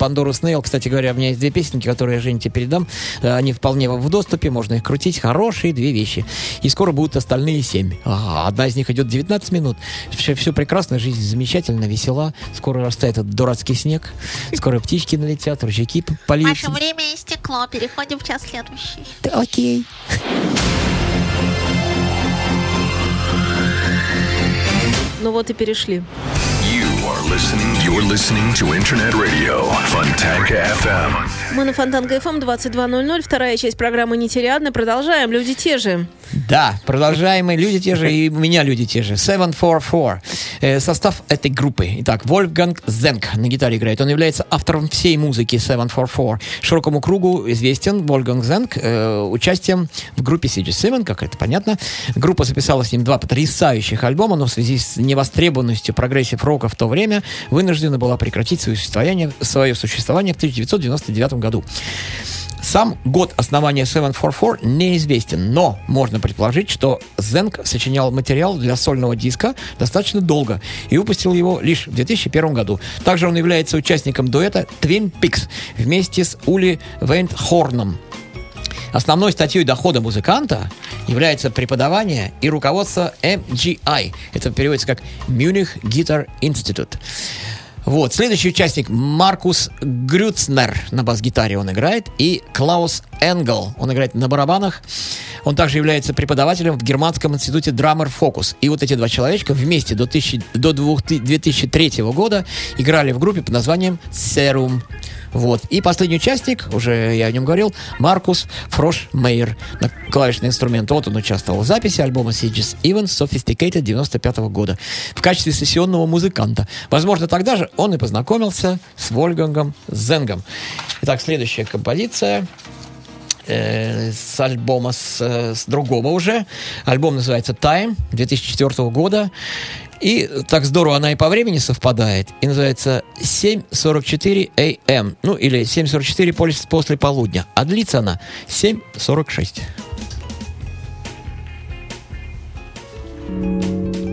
Пандору Снейл. Кстати говоря, у меня есть две песенки, которые я, Жене, тебе передам. Э, Они вполне в доступе, можно их крутить. Хорошие две вещи. И скоро будут остальные семь. А, одна из них идет 19 минут. Все, все прекрасно, жизнь замечательно, весела. Скоро растает этот дурацкий снег. Скоро птички налетят, ручейки польются. Ваше время истекло. Переходим в час следующий. Да, Окей. Ну вот и перешли. Are listening, you're listening to Internet Radio Fontanka FM. Мы на Фонтанка FM 22.00. Вторая часть программы «Нетериадно». Продолжаем. Люди те же. Да, продолжаемые люди те же, и у меня люди те же. 744. Э, состав этой группы. Итак, Вольфганг Зенк на гитаре играет. Он является автором всей музыки 744. Широкому кругу известен Вольфганг Зенк э, участием в группе CG7, как это понятно. Группа записала с ним два потрясающих альбома, но в связи с невостребованностью прогрессив-рока в то время вынуждена была прекратить свое существование, свое существование в 1999 году. Сам год основания 744 неизвестен, но можно предположить, что Зенк сочинял материал для сольного диска достаточно долго и выпустил его лишь в 2001 году. Также он является участником дуэта Twin Peaks вместе с Ули Вейнтхорном. Основной статьей дохода музыканта является преподавание и руководство MGI. Это переводится как Munich Guitar Institute. Вот, следующий участник Маркус Грюцнер на бас-гитаре он играет, и Клаус Энгел, он играет на барабанах. Он также является преподавателем в Германском институте Drummer Focus. И вот эти два человечка вместе до, 1000 до 2003 года играли в группе под названием Serum. Вот. И последний участник, уже я о нем говорил, Маркус Фрош Мейер на клавишный инструмент. Вот он участвовал в записи альбома Sieges Even Sophisticated 95 года в качестве сессионного музыканта. Возможно, тогда же он и познакомился с Вольгангом Зенгом. Итак, следующая композиция э, с альбома с, э, с другого уже. Альбом называется Time 2004 года. И так здорово она и по времени совпадает. И называется 7.44 AM. Ну, или 7.44 пол- после полудня. А длится она 7.46. Thank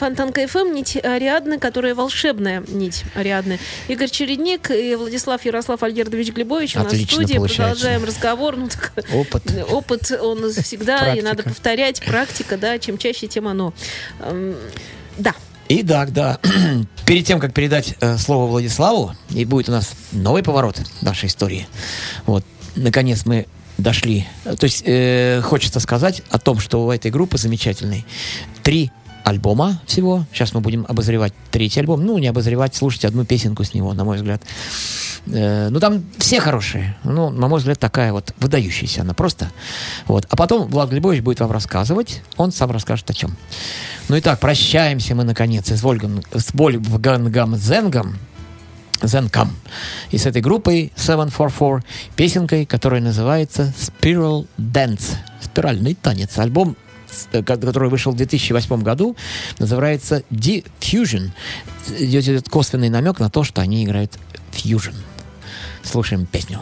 Мы на Фонтан КФМ, нить Ариадны, которая волшебная нить Ариадны. Игорь Чередник и Владислав Ярослав Альгердович Глебович у нас в студии. получается. Продолжаем разговор. Ну, так, Опыт. Опыт, он всегда, и Практика. надо повторять. Практика, да, чем чаще, тем оно. Да. Итак, да. Перед тем, как передать э, слово Владиславу, и будет у нас новый поворот нашей истории. Вот, наконец мы дошли. То есть э, хочется сказать о том, что у этой группы замечательной три альбома всего. Сейчас мы будем обозревать третий альбом. Ну, не обозревать, слушать одну песенку с него, на мой взгляд. Э, ну, там все хорошие. Ну, на мой взгляд, такая вот выдающаяся она просто. Вот. А потом Влад Глебович будет вам рассказывать. Он сам расскажет о чем. Ну и так, прощаемся мы, наконец, с, Вольган, с Вольфгангом Зенгом, Зенком, и с этой группой 744, песенкой, которая называется Spiral Dance, спиральный танец. Альбом, который вышел в 2008 году, называется Diffusion. Идет косвенный намек на то, что они играют фьюжн. Слушаем песню.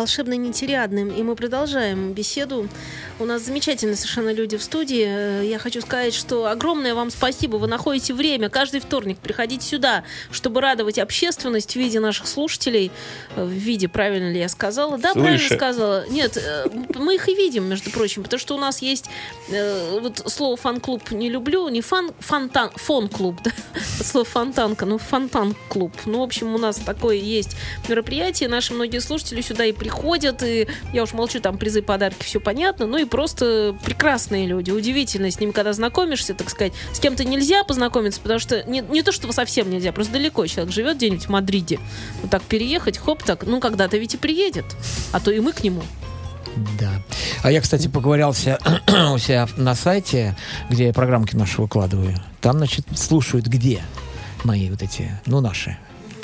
Волшебной нетериадным. И мы продолжаем беседу. У нас замечательные совершенно люди в студии. Э, Я хочу сказать, что огромное вам спасибо. Вы находите время каждый вторник приходить сюда, чтобы радовать общественность в виде наших слушателей. Э, В виде, правильно ли я сказала? Да, правильно Слыша. сказала. Нет, э, мы их и видим, между прочим, потому что у нас есть вот слово фан-клуб не люблю, не фан, фонтан, фон-клуб, да? слово фонтанка, ну фонтан-клуб. Ну, в общем, у нас такое есть мероприятие. Наши многие слушатели сюда и приходят, и я уж молчу, там призы, подарки, все понятно. Ну и просто прекрасные люди, удивительно с ними, когда знакомишься, так сказать. С кем-то нельзя познакомиться, потому что не, не то, что совсем нельзя, просто далеко человек живет где-нибудь в Мадриде. Вот так переехать, хоп, так, ну когда-то ведь и приедет. А то и мы к нему. Да. А я, кстати, поговорился у себя на сайте, где я программки наши выкладываю. Там, значит, слушают где мои вот эти, ну, наши,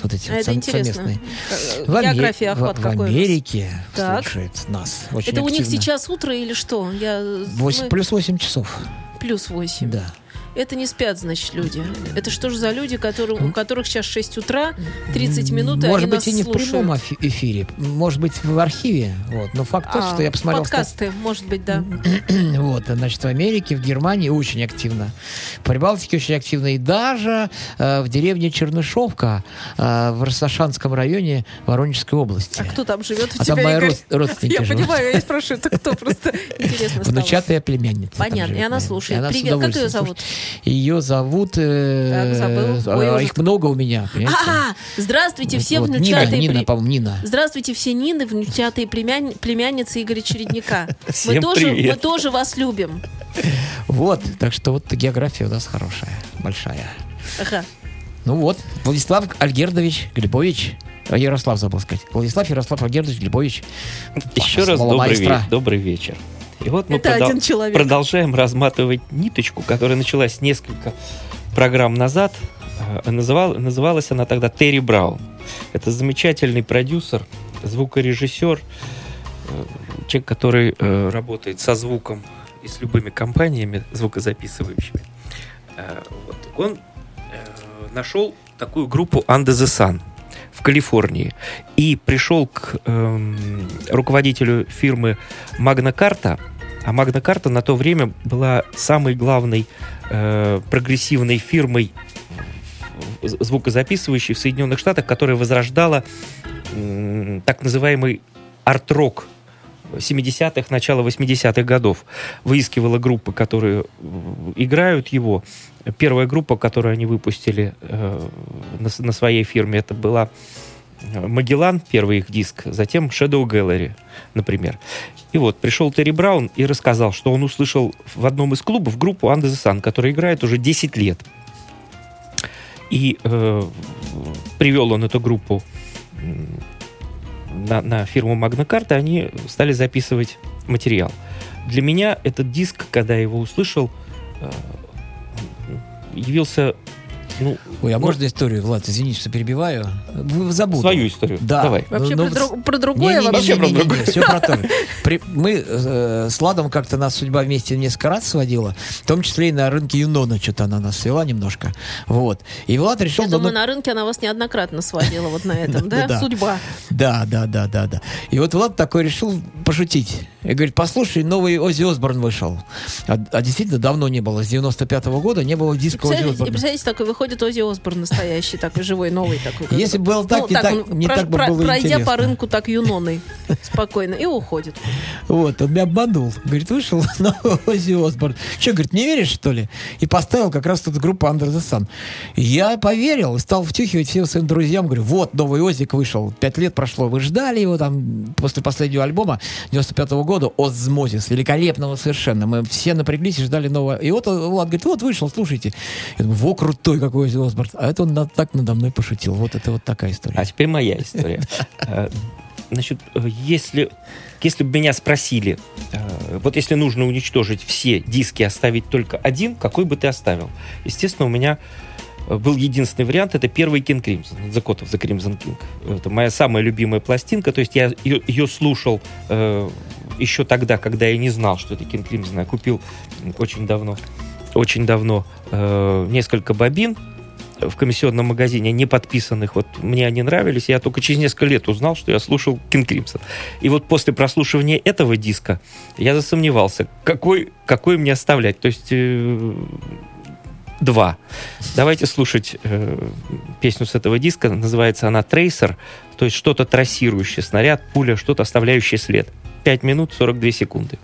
вот эти А вот интересно. совместные. Э, В, География в- охват в нас? Америке Так. слушает нас очень Это у них активно. сейчас утро или что? Я... Восемь- мы- плюс 8 часов. Плюс 8. Да. Это не спят, значит, люди. Это что же за люди, которым, у которых сейчас 6 утра, 30 минут, и Может они быть, нас и не в слушают. прямом эфи- эфире. Может быть, в архиве. Вот. Но факт тот, А, что я посмотрел... стат- Подкасты, может быть, да. Вот, значит, в Америке, в Германии очень активно. В Прибалтике очень активно. И даже э, в деревне Чернышовка э, в Росошанском районе Воронежской области. А кто там живет у А тебя, там мои Игорь? род- родственники Я живут. понимаю, я спрашиваю, это кто? Просто интересно стало. Внучатая племянница. Понятно, и она слушает. Привет, как ее зовут? слушает. Ее зовут... э, Так, забыл. Ой, а их много у меня, понимаете? А, здравствуйте, все Вот Нина, внучатые... Нина, при- по-моему, Нина. Здравствуйте, все Нины, внучатые племянни- племянницы Игоря Чередника. Мы Всем тоже, привет. мы тоже вас любим. Вот, так что вот география у нас хорошая, большая. Ага. Ну вот, Владислав Альгердович Глебович. А, Ярослав забыл сказать. Владислав Ярослав Альгердович Глебович. Еще раз добрый, ве- добрый вечер. И вот мы Это продол- один человек. продолжаем разматывать ниточку, которая началась несколько программ назад. Э, Называл, называлась она тогда Терри Браун. Это замечательный продюсер, звукорежиссер, э, человек, который э, работает со звуком и с любыми компаниями звукозаписывающими. Э, вот. Он э, нашел такую группу Under the Sun в Калифорнии. И пришел к эм, руководителю фирмы Magna Carta, а Magna Carta на то время была самой главной э, прогрессивной фирмой э, звукозаписывающей в Соединенных Штатах, которая возрождала м, так называемый арт-рок 70-х, начала 80-х годов. Выискивала группы, которые э, играют его. Первая группа, которую они выпустили э, на, на своей фирме, это была э, Магеллан, первый их диск, затем Shadow Gallery, например. И вот пришел Терри Браун и рассказал, что он услышал в одном из клубов группу Under the Sun, которая играет уже 10 лет. И э, привел он эту группу на, на фирму Carta, они стали записывать материал. Для меня этот диск, когда я его услышал, э, явился ну, Ой, а ну, можно историю, Влад, извините, что перебиваю. Забуду. свою историю. Да. Давай. Вообще Ну, про, ну, друг- про другое Не-не-не, вообще. Вообще про не-не-не, другое. Все про то. При- Мы э, с Ладом как-то нас судьба вместе несколько раз сводила, в том числе и на рынке Юнона что-то она нас свела немножко. Вот. И Влад решил... Я думаю, ну, на рынке она вас неоднократно сводила вот на этом? Да. Судьба. Да, да, да, да, да. И вот Влад такой решил пошутить. И говорит, послушай, новый Оззи Осборн вышел. А, а действительно, давно не было. С 95-го года не было диска Оззи представляете, и Осборна. представляете, такой выходит Оззи Осборн настоящий, такой живой, новый такой. Если бы. бы было так, Ну, не так, он не про- так бы про- было Пройдя интересно. по рынку так юноной спокойно и уходит. Вот, он меня обманул. Говорит, вышел новый Оззи Осборн. Че, говорит, не веришь, что ли? И поставил как раз тут группу Under the Sun. Я поверил и стал втюхивать всем своим друзьям. Говорю, вот, новый Озик вышел. Пять лет прошло. Вы ждали его там после последнего альбома 95-го года Озмозис. Великолепного совершенно. Мы все напряглись и ждали нового. И вот Влад говорит, вот вышел, слушайте. Я думаю, во, крутой какой Осборн. А это он на- так надо мной пошутил. Вот это вот такая история. А теперь моя история. Э, Значит, э, если, если бы меня спросили, э, вот если нужно уничтожить все диски, оставить только один, какой бы ты оставил? Естественно, у меня был единственный вариант, это первый King Crimson, Закотов The Crimson King. Это моя самая любимая пластинка, то есть я ее, ее слушал э, еще тогда, когда я не знал, что это King Crimson, я купил очень давно, очень давно э, несколько бобин в комиссионном магазине, не подписанных, вот мне они нравились, я только через несколько лет узнал, что я слушал King Crimson. И вот после прослушивания этого диска я засомневался, какой, какой мне оставлять. То есть э, 2. Давайте слушать э, песню с этого диска. Называется она «Трейсер», то есть что-то трассирующее, снаряд, пуля, что-то оставляющее след. 5 минут 42 секунды.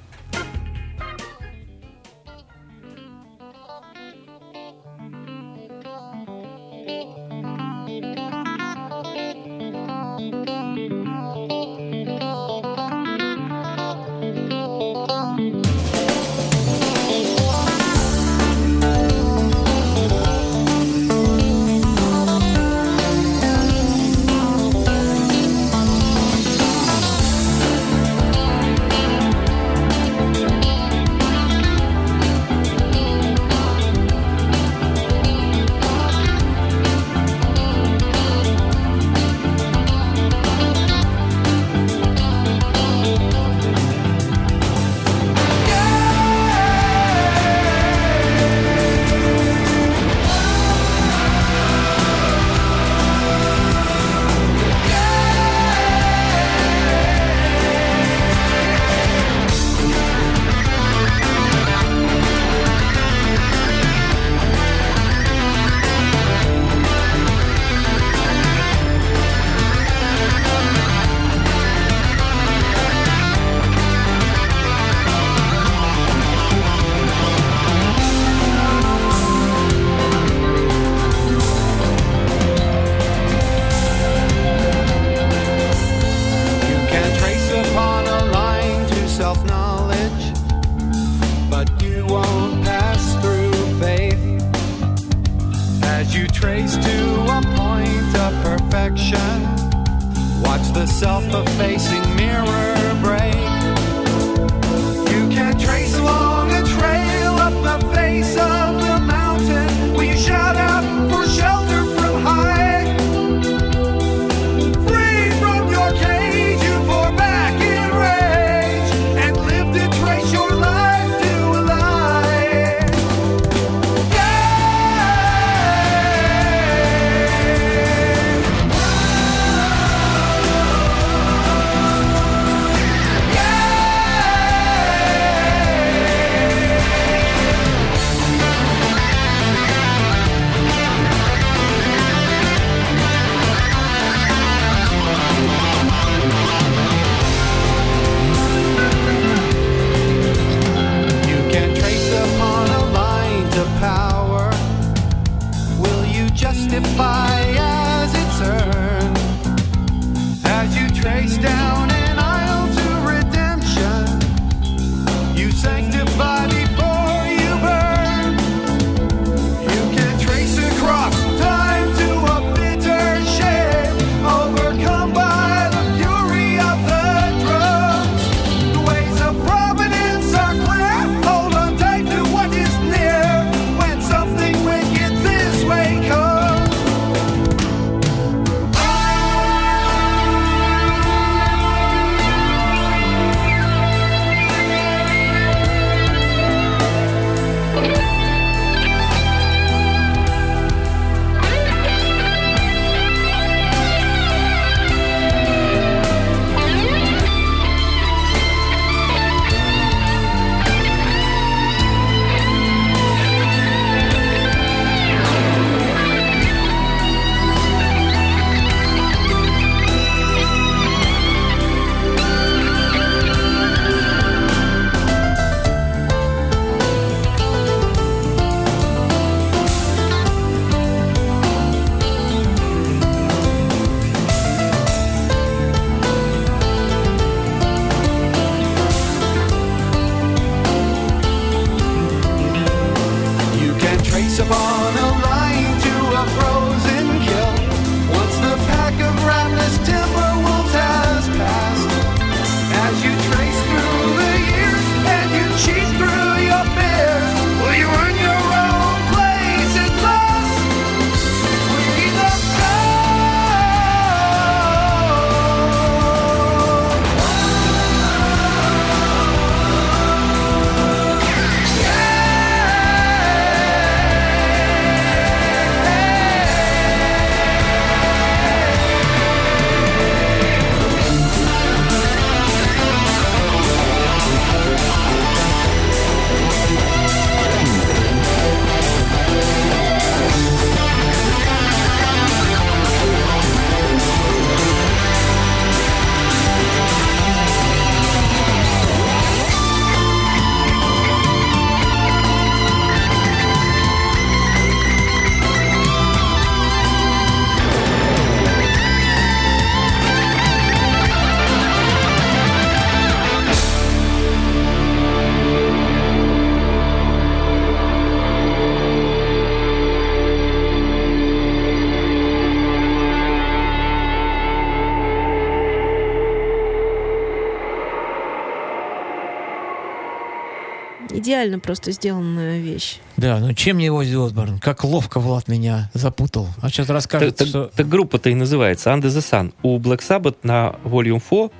Идеально просто сделанная вещь. Да, ну чем не Оззи Осборн? Как ловко Влад меня запутал. А сейчас расскажет, Так, что... так- так группа-то и называется Under the Sun. У Black Sabbath на Volume 4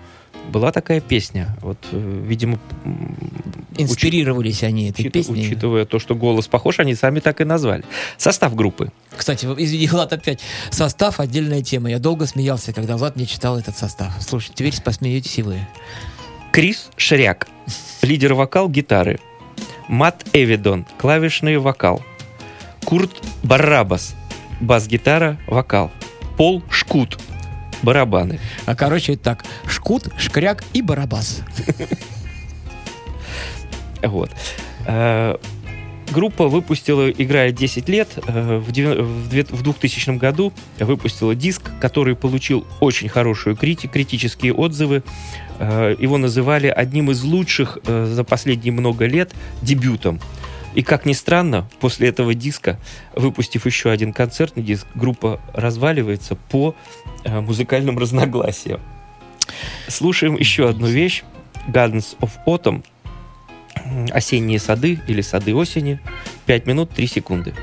была такая песня. Вот, э, видимо, Инспирировались они этой учит- песней. учитывая то, что голос похож, они сами так и назвали. Состав группы. Кстати, извини, Влад, опять. Состав — отдельная тема. Я долго смеялся, когда Влад мне читал этот состав. Слушай, теперь посмеетесь и вы. Крис Шряк, лидер вокал гитары. Мат Эвидон, клавишный вокал. Курт Барабас, бас-гитара, вокал. Пол Шкут, барабаны. А короче, так. Шкут, шкряк и барабас. Вот. Э, Группа выпустила, играя 10 лет, э, в девя- в две- в 2000 году выпустила диск, который получил очень хорошую крити- критические отзывы. Э, Его называли одним из лучших э, за последние много лет дебютом. И как ни странно, после этого диска, выпустив еще один концертный диск, группа разваливается по э, музыкальным разногласиям. Слушаем еще одну вещь. Gardens of Autumn. Осенние сады или сады осени. 5 минут 3 секунды.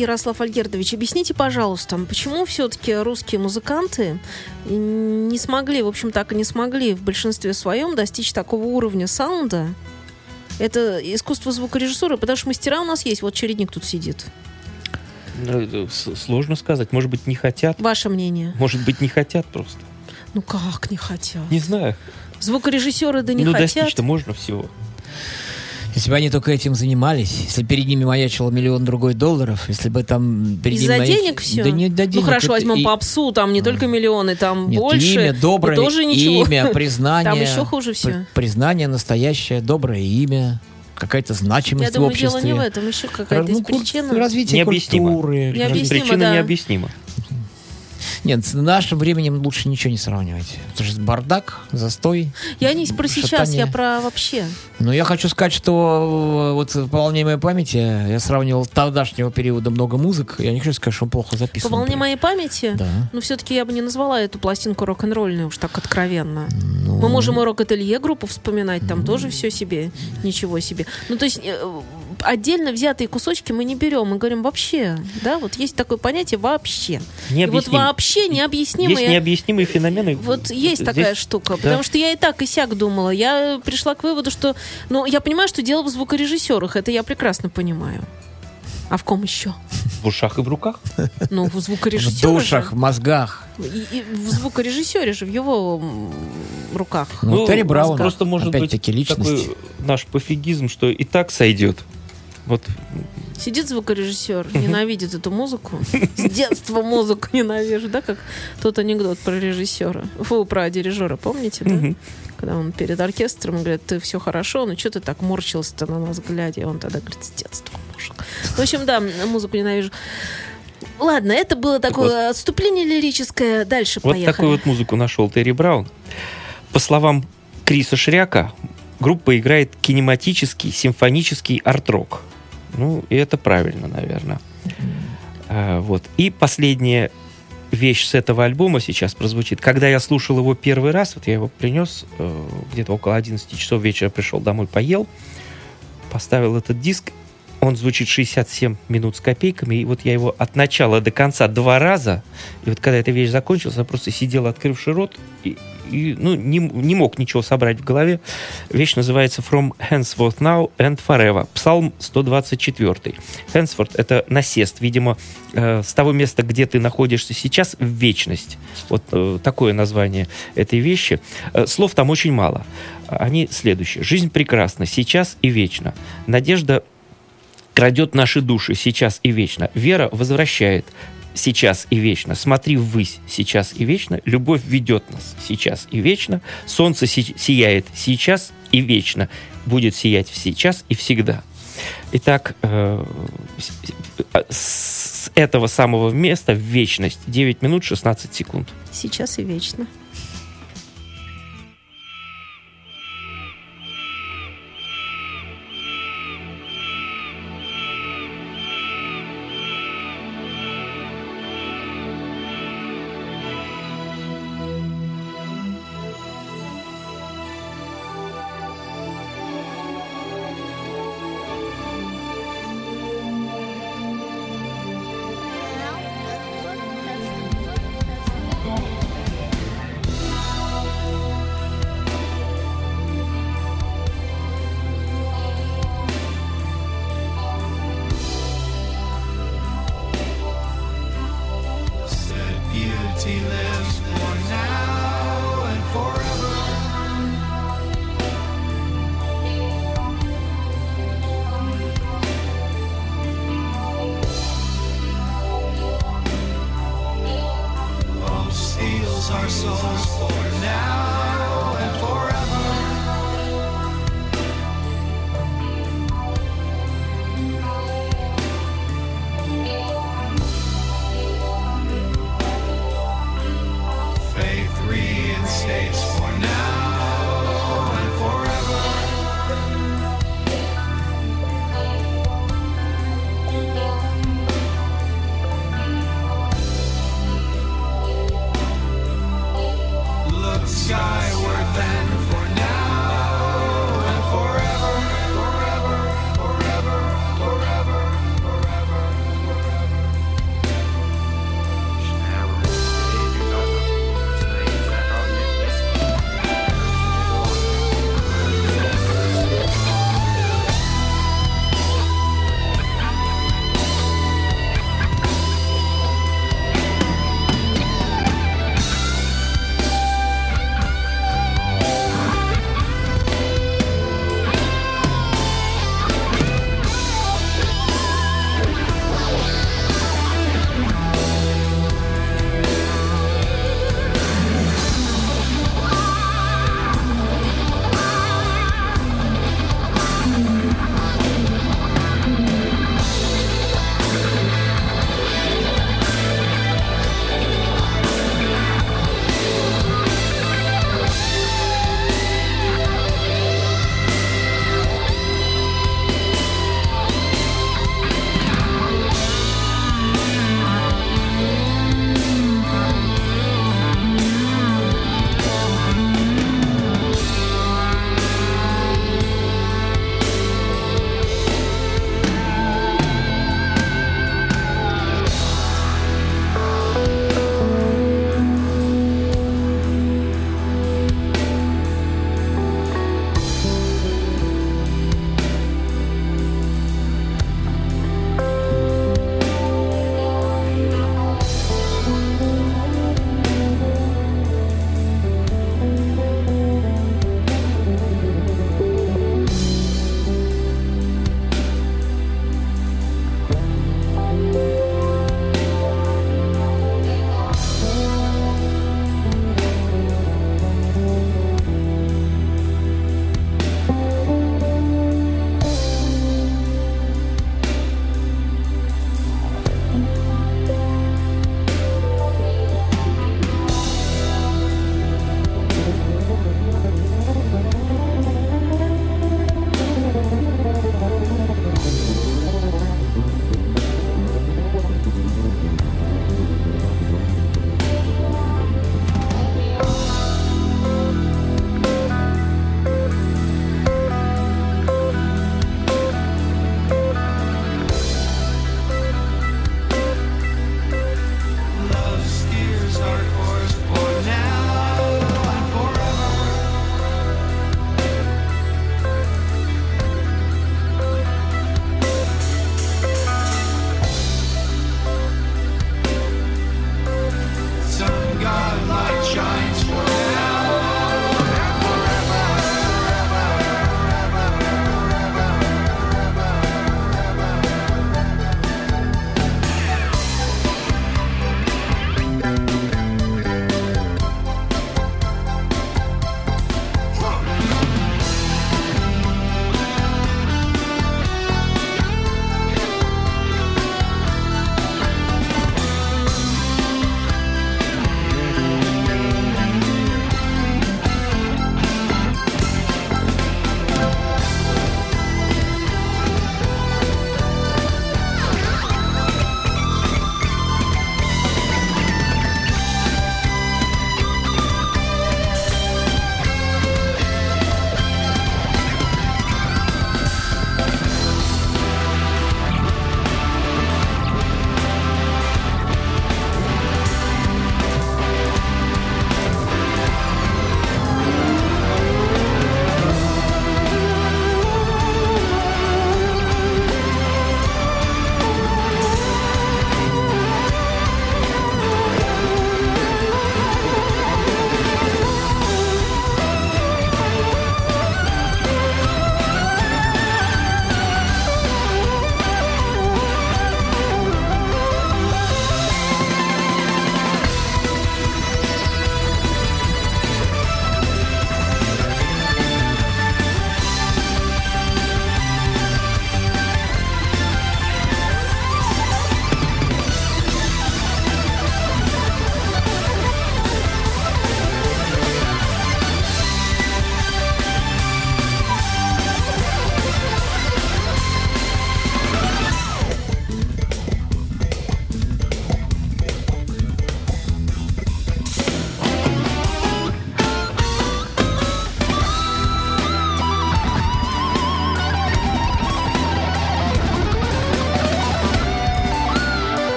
Ярослав Альгердович, объясните, пожалуйста, почему все-таки русские музыканты не смогли, в общем, так и не смогли в большинстве своем достичь такого уровня саунда? Это искусство звукорежиссуры, потому что мастера у нас есть. Вот чередник тут сидит. Ну, Сложно сказать. Может быть, не хотят. Ваше мнение? Может быть, не хотят просто. Ну как не хотят? Не знаю. Звукорежиссеры да не ну, хотят. достичь-то можно всего. Если бы они только этим занимались, если перед ними маячило миллион другой долларов, если бы там перед Из-за ними денег все? Да не до Ну денег. хорошо, это возьмем и- попсу, там не только миллионы, там Нет, больше. имя, доброе и тоже ничего. имя, признание. Там еще хуже все. При- Признание, настоящее, доброе имя, какая-то значимость Я думаю, в обществе. дело не в этом, еще какая-то Ну, есть причина. Развитие Необъяснимо. культуры. Необъяснимо, Причина да. необъяснима. Нет, с нашим временем лучше ничего не сравнивать. Потому что бардак, застой. Я не про сейчас, шатание. я про вообще. Но я хочу сказать, что э, вот в волне моей памяти я сравнивал с тогдашнего периода много музык. Я не хочу сказать, что он плохо По записан. волне моей памяти, Да. ну, все-таки я бы не назвала эту пластинку рок-н-ролльной уж так откровенно. Ну, Мы можем и рок-ателье группу вспоминать, там тоже все себе, ничего себе. Ну, то есть э, отдельно взятые кусочки мы не берем, мы говорим вообще, да, вот есть такое понятие вообще. И вот вообще Есть необъяснимое... необъяснимые феномены. Вот есть Здесь- такая штука, потому что я и так и сяк думала. Я пришла к выводу, что, ну, я понимаю, что дело в звукорежиссерах, это я прекрасно понимаю. А в ком еще? В ушах и в руках. Ну, в в звукорежиссере. душах, в мозгах. И, и в звукорежиссере же, в его руках. Ну, Терри Браун, просто может быть такой наш пофигизм, что и так сойдет. Вот Сидит звукорежиссер, ненавидит эту музыку. С детства музыку ненавижу, да, как тот анекдот про режиссера. Фу, про дирижера, помните, да? Когда он перед оркестром говорит, ты все хорошо, но что ты так морщился-то на нас глядя? И он тогда говорит, с детства мужик. В общем, да, музыку ненавижу. Ладно, это было такое отступление лирическое. Дальше Вот поехали. такую вот музыку нашел Терри Браун. По словам Криса Шряка, группа играет кинематический, симфонический арт-рок. Ну, и это правильно, наверное. А, вот. И последняя вещь с этого альбома сейчас прозвучит. Когда я слушал его первый раз, вот я его принес, э, где-то около 11 часов вечера пришел домой, поел, поставил этот диск, он звучит 67 минут с копейками, и вот я его от начала до конца два раза, и вот когда эта вещь закончилась, я просто сидел, открывший рот, и, и, ну, не, не мог ничего собрать в голове. Вещь называется «From Henceforth Now and Forever», Псалм 124. Henceforth — это насест, видимо, э, с того места, где ты находишься сейчас, в вечность. Вот э, такое название этой вещи. Э, слов там очень мало. Они следующие. «Жизнь прекрасна, сейчас и вечно. Надежда крадет наши души сейчас и вечно. Вера возвращает сейчас и вечно. Смотри ввысь сейчас и вечно. Любовь ведет нас сейчас и вечно. Солнце си- сияет сейчас и вечно. Будет сиять сейчас и всегда. Итак, э, с- этого самого места в вечность 9 минут 16 секунд. Сейчас и вечно.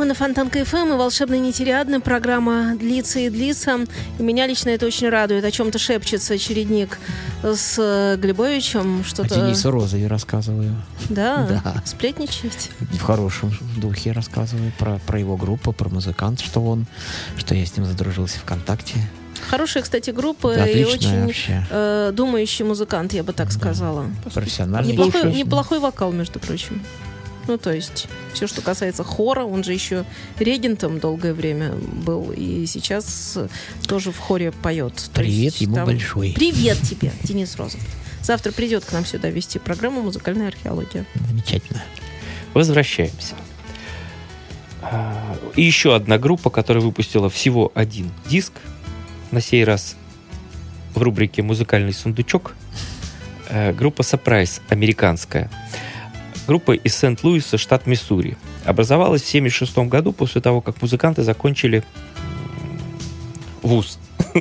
Мы на Фонтанка ФМ и волшебная нетериадная программа длится и длится. И меня лично это очень радует. О чем-то шепчется очередник с э, Глебовичем. Что-то... Денисе Розове рассказываю. Да, Да. сплетничать. В хорошем духе рассказываю про, про его группу, про музыканта, что он, что я с ним задружился ВКонтакте. Хорошая, кстати, группа Да, и отличная очень вообще. э, думающий музыкант, я бы так сказала. Профессиональный. Неплохой, неплохой вокал, между прочим. Ну, то есть, все, что касается хора, он же еще регентом долгое время был, и сейчас тоже в хоре поет. То Привет есть ему там- большой. Привет тебе, Денис Розов. Завтра придет к нам сюда вести программу «Музыкальная археология». Замечательно. Возвращаемся. А, И еще одна группа, которая выпустила всего один диск, на сей раз в рубрике «Музыкальный сундучок». Э, Группа Surprise, американская. Группа из Сент-Луиса, штат Миссури. Образовалась в 1976 году после того, как музыканты закончили вуз.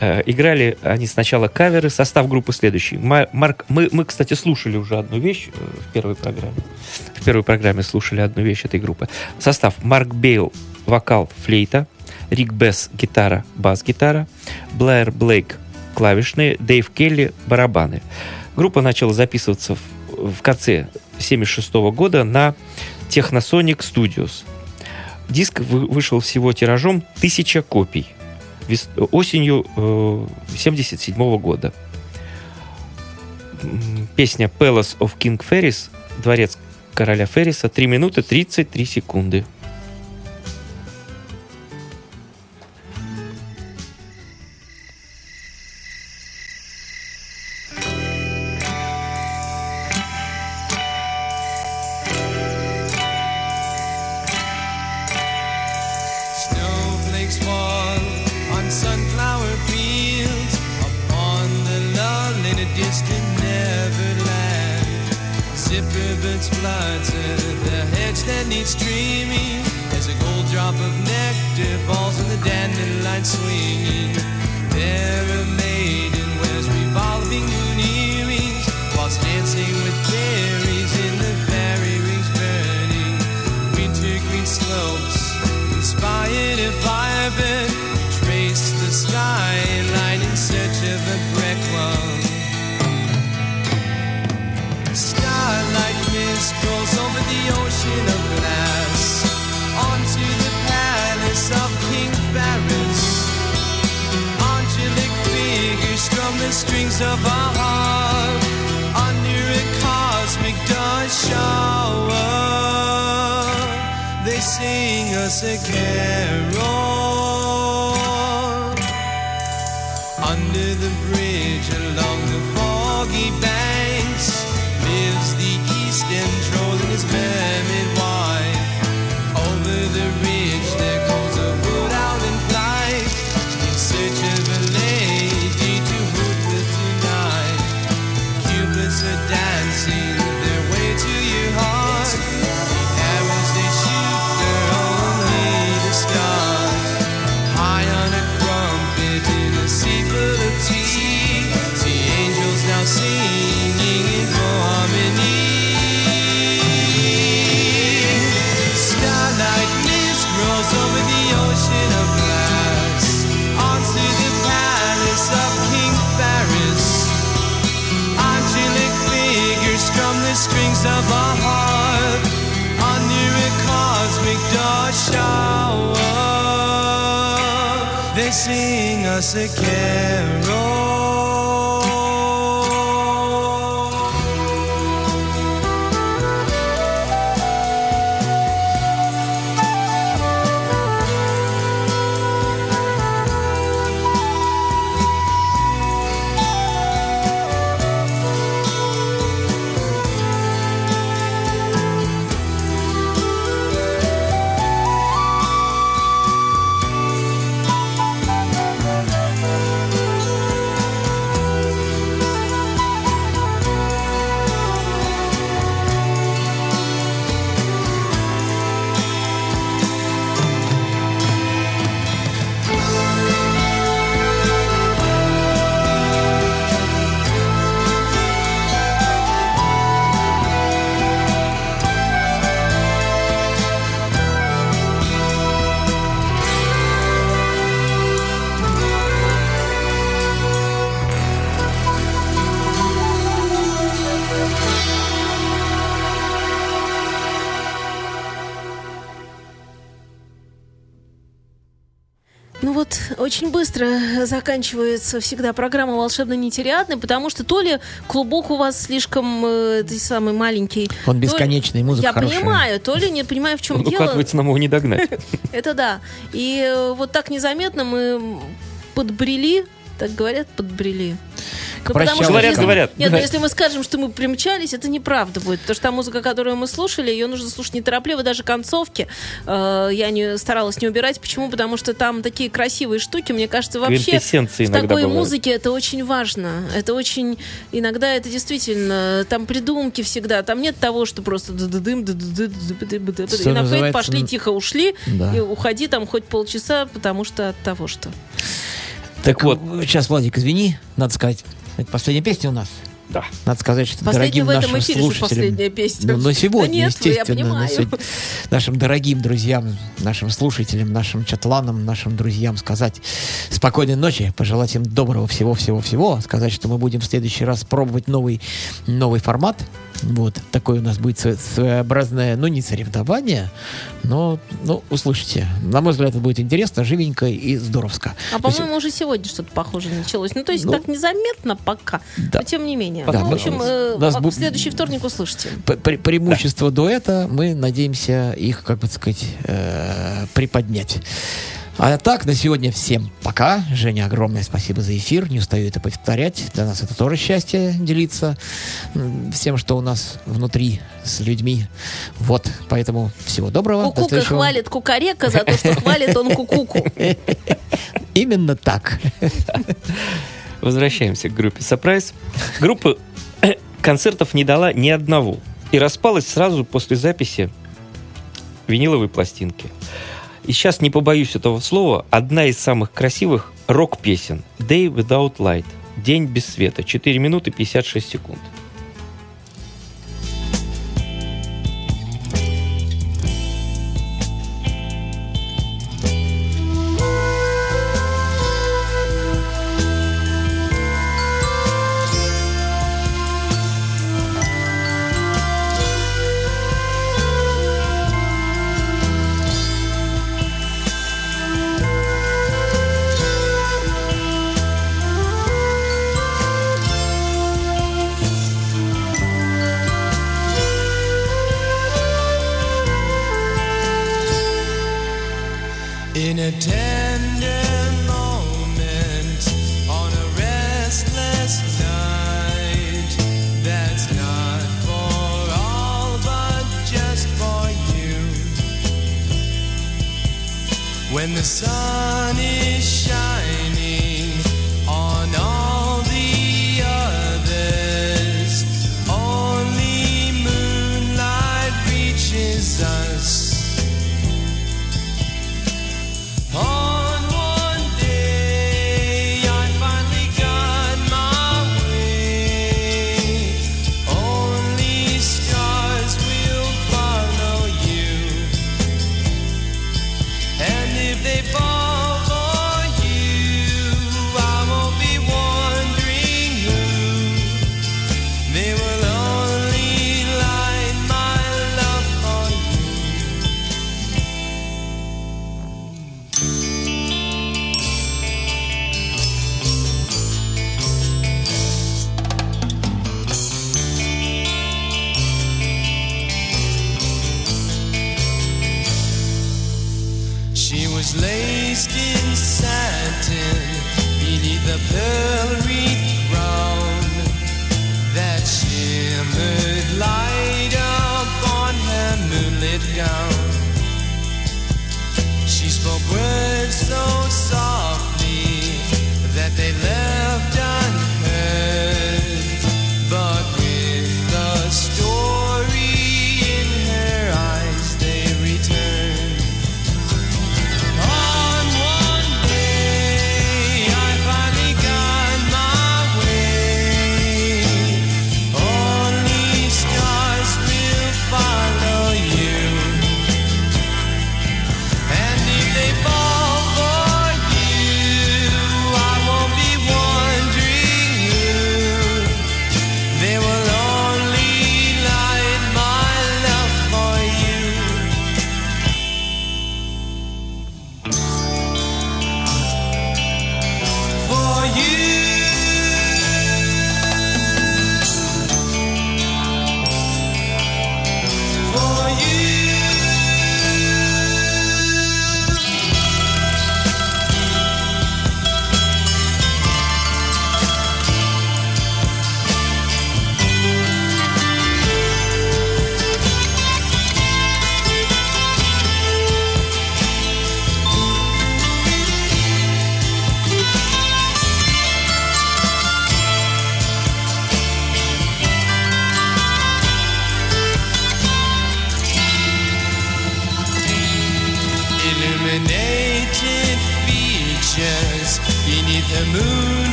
Э, Играли они сначала каверы. Состав группы следующий. Ма- Марк, мы, мы, кстати, слушали уже одну вещь э, в первой программе. В первой программе слушали одну вещь этой группы. Состав. Марк Бейл, вокал, флейта. Рик Бесс, гитара, бас-гитара. Блэр Блейк, клавишные. Дэйв Келли, барабаны. Группа начала записываться в, в конце 1976 года на Technosonic Studios. Диск вы- вышел всего тиражом 1000 копий осенью 1977 года. М, Песня Palace of King Ferris, Дворец короля Ферриса, 3 минуты 33 секунды. Birds flutter the hedge that needs trimming. As a gold drop of nectar falls in the dandelion swinging. There a maiden wears revolving moon earrings, whilst dancing with fairies in the fairy rings burning. Winter green slopes inspired a firebird. Trace the skyline strings of our heart under a cosmic dust shower. They sing us a carol você quer. Очень быстро заканчивается всегда программа «Волшебно-нетериадный», потому что то ли клубок у вас слишком э, самый маленький. Он то ли- бесконечный, музыка Я хорошая. понимаю, то ли не понимаю, в чем Он дело. укладывается, нам его не догнать. Это да. И э, вот так незаметно мы подбрели, так говорят, подбрели. Ну, потому что Говорят, если- говорят. Нет, ну если мы скажем, что мы примчались, это неправда будет. Потому что та музыка, которую мы слушали, ее нужно слушать неторопливо, даже концовки. э, я не старалась не убирать. Почему? Потому что там такие красивые штуки. Мне кажется, вообще в такой бывают. музыке это очень важно. Это очень... Иногда это действительно... Там придумки всегда. Там нет того, что просто... Что И на фейт пошли, тихо ушли. Да. И уходи там хоть полчаса, потому что от того, что... Так вот. сейчас, Владик, извини, надо сказать, это последняя песня у нас. Да. Надо сказать, что Последняя дорогим в этом нашим эфире же слушателям... последняя песня. Ну, на сегодня, Да нет, я естественно. на сегодня. Нашим дорогим друзьям, нашим слушателям, нашим чатланам, нашим друзьям сказать спокойной ночи, пожелать им доброго всего-всего-всего, сказать, что мы будем в следующий раз пробовать новый, новый формат. Вот, такое у нас будет сво- своеобразное, ну, не соревнование, но, ну, услышите. На мой взгляд, это будет интересно, живенько и здоровско. А То есть- по-моему, уже сегодня что-то похожее началось. Ну, то есть Ну, так незаметно пока. да. Но тем не менее. Да, ну, в общем, э, нас в следующий вторник услышите. Пре- преимущества дуэта мы надеемся их, как бы сказать, э, приподнять. А так, на сегодня всем пока. Женя, огромное спасибо за эфир. Не устаю это повторять. Для нас это тоже счастье делиться всем, что у нас внутри с людьми. Вот, поэтому всего доброго. До Кукука следующего. хвалит кукарека за то, что хвалит он кукуку. Именно так. Возвращаемся к группе Surprise. Группа э, концертов не дала ни одного. И распалась сразу после записи виниловой пластинки. И сейчас не побоюсь этого слова, одна из самых красивых рок-песен «Day Without Light» «День без света» 4 минуты 56 секунд. When the sun is shining